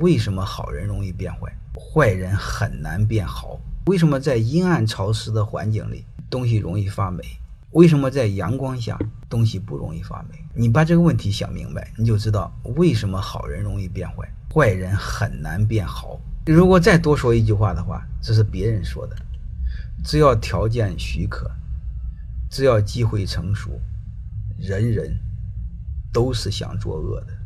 为什么好人容易变坏？坏人很难变好。为什么在阴暗潮湿的环境里东西容易发霉？为什么在阳光下东西不容易发霉？你把这个问题想明白你就知道为什么好人容易变坏。坏人很难变好。如果再多说一句话的话这是别人说的。只要条件许可只要机会成熟人人都是想作恶的。